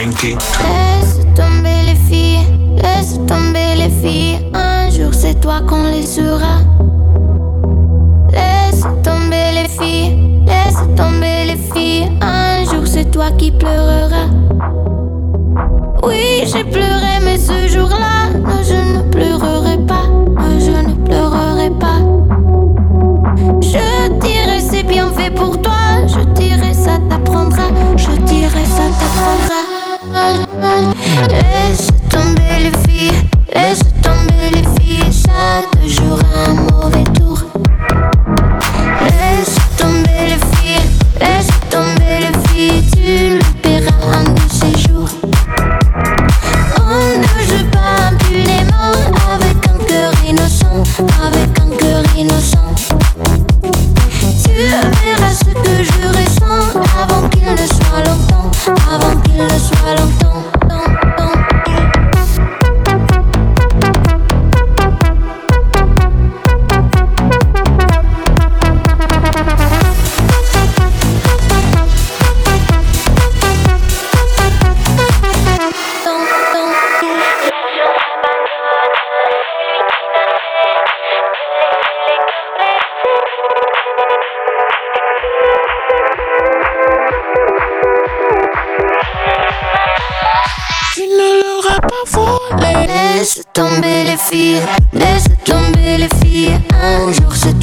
90 Laisse tomber les filles, laisse tomber les filles. Un jour c'est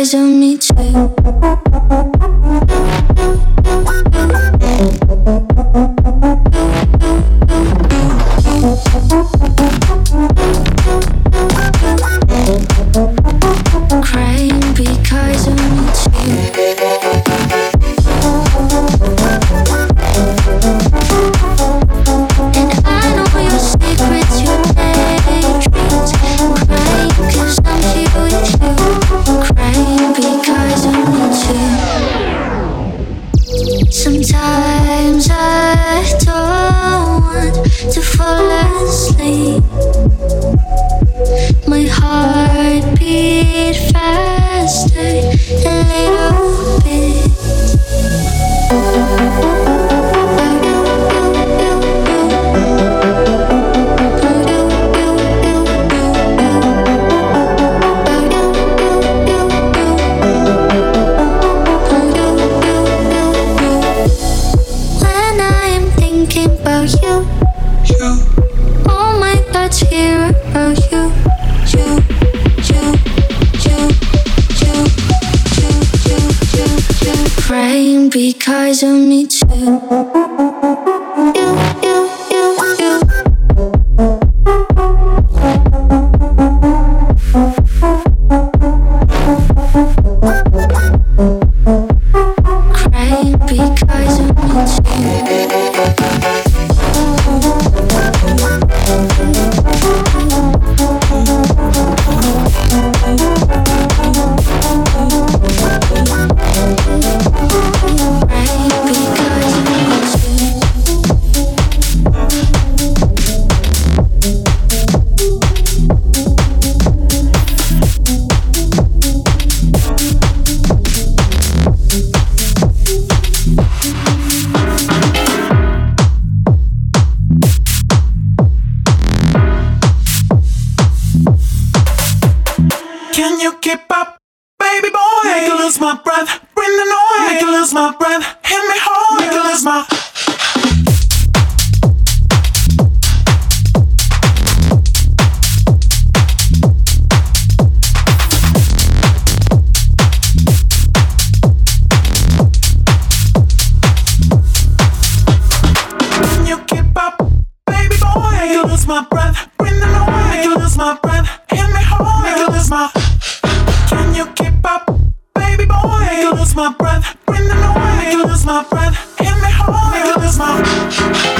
horizon You keep up, baby boy? Make you lose my breath, bring the noise. Make you lose my breath, hit me hard. Make you lose my. my breath, bring the noise. Make you lose my breath, hit me hard. Make you lose my. Make you lose my breath. Bring them away. Make you lose my breath. Hit me hard. Make you lose my breath.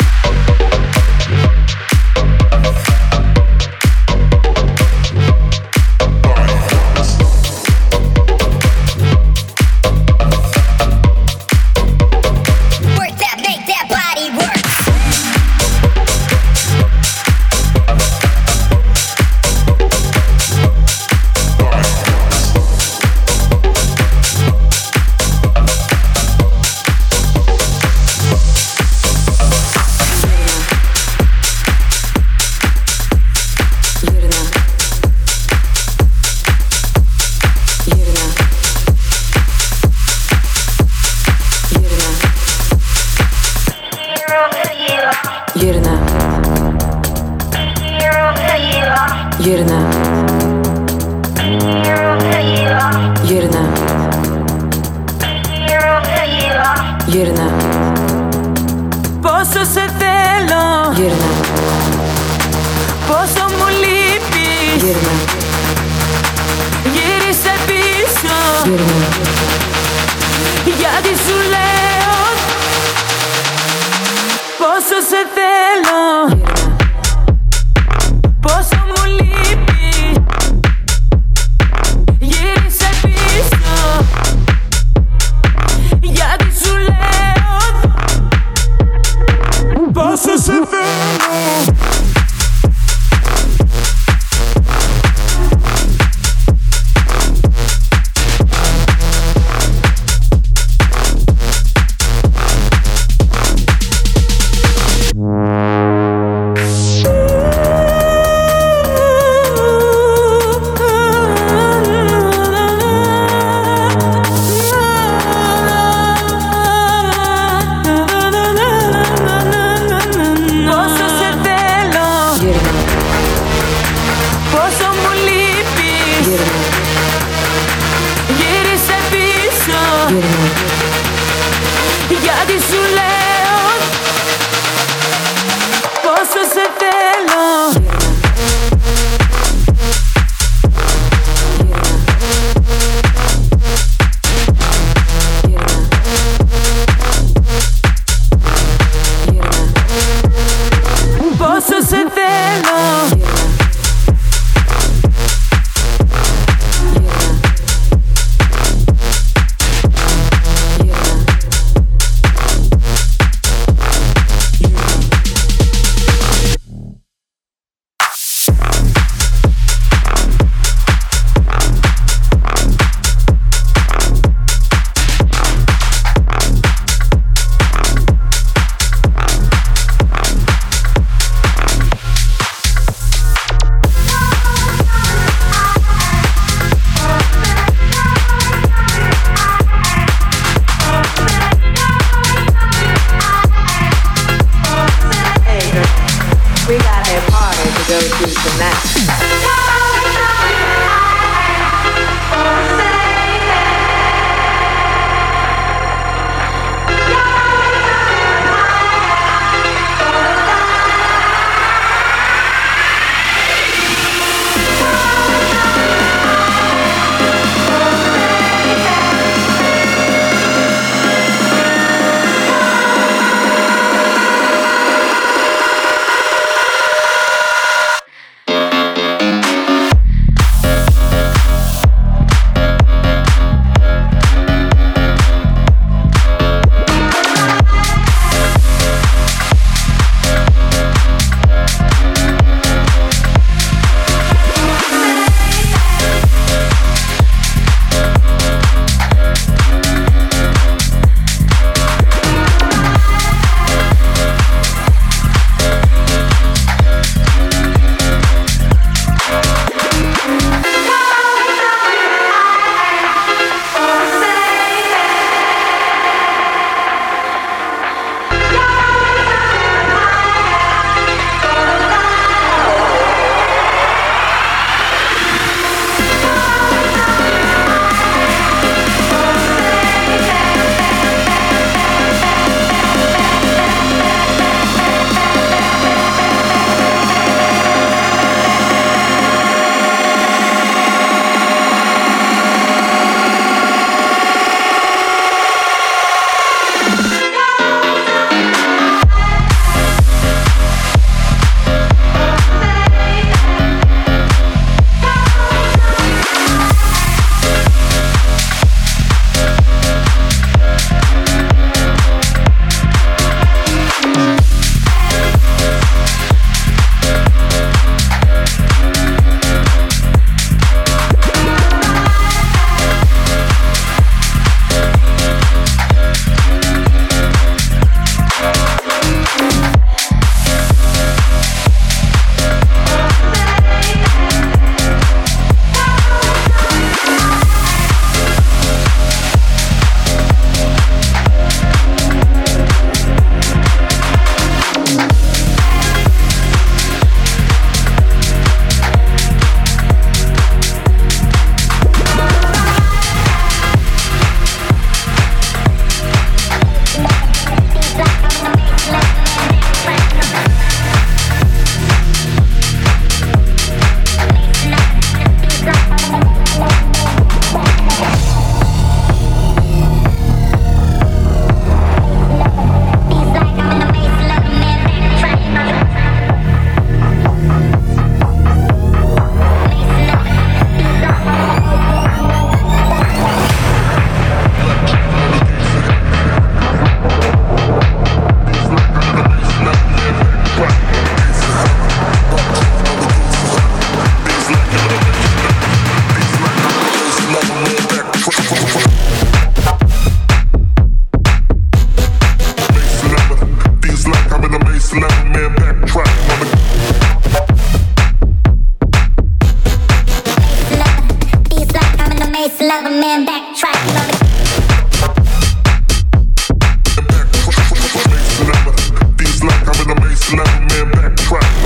Backtrack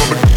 on the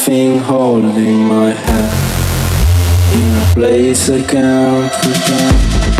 something holding my hand in a place I can't pretend.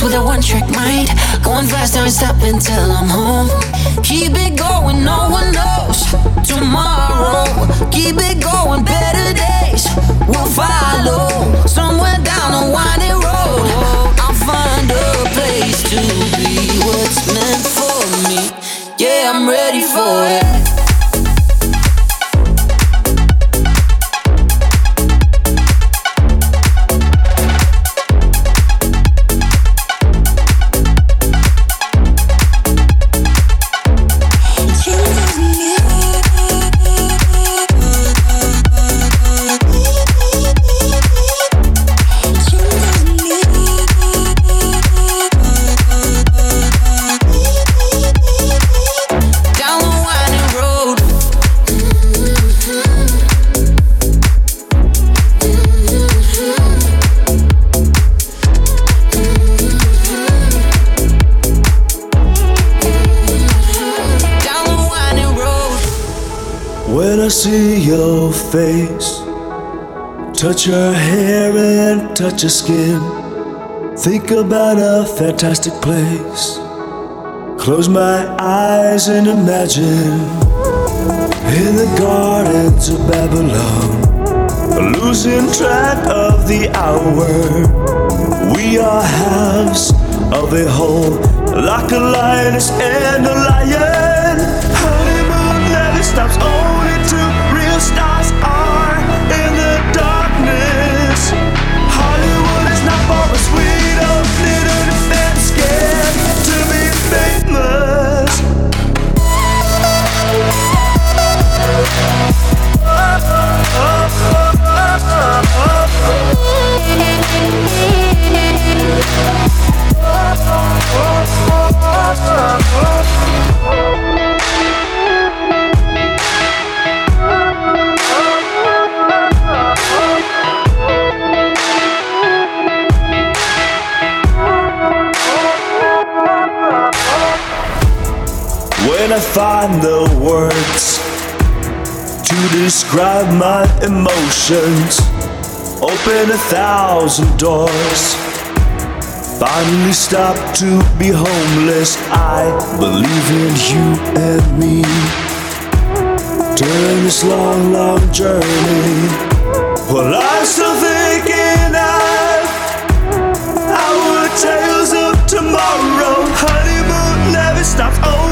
With a one trick mind. Going fast, I ain't stopping till I'm home. Keep it going, no one knows tomorrow. Keep it going, better days will follow. Somewhere down a winding road, I'll find a place to be. What's meant for me? Yeah, I'm ready for it. See your face, touch your hair and touch your skin, think about a fantastic place. Close my eyes and imagine. In the gardens of Babylon, losing track of the hour. We are halves of a whole, like a lioness and a lion. Honeymoon never stops, oh. find the words to describe my emotions. Open a thousand doors. Finally stopped to be homeless. I believe in you and me. During this long, long journey, well, I'm still thinking of our tales of tomorrow. Honeymoon never stops. Oh,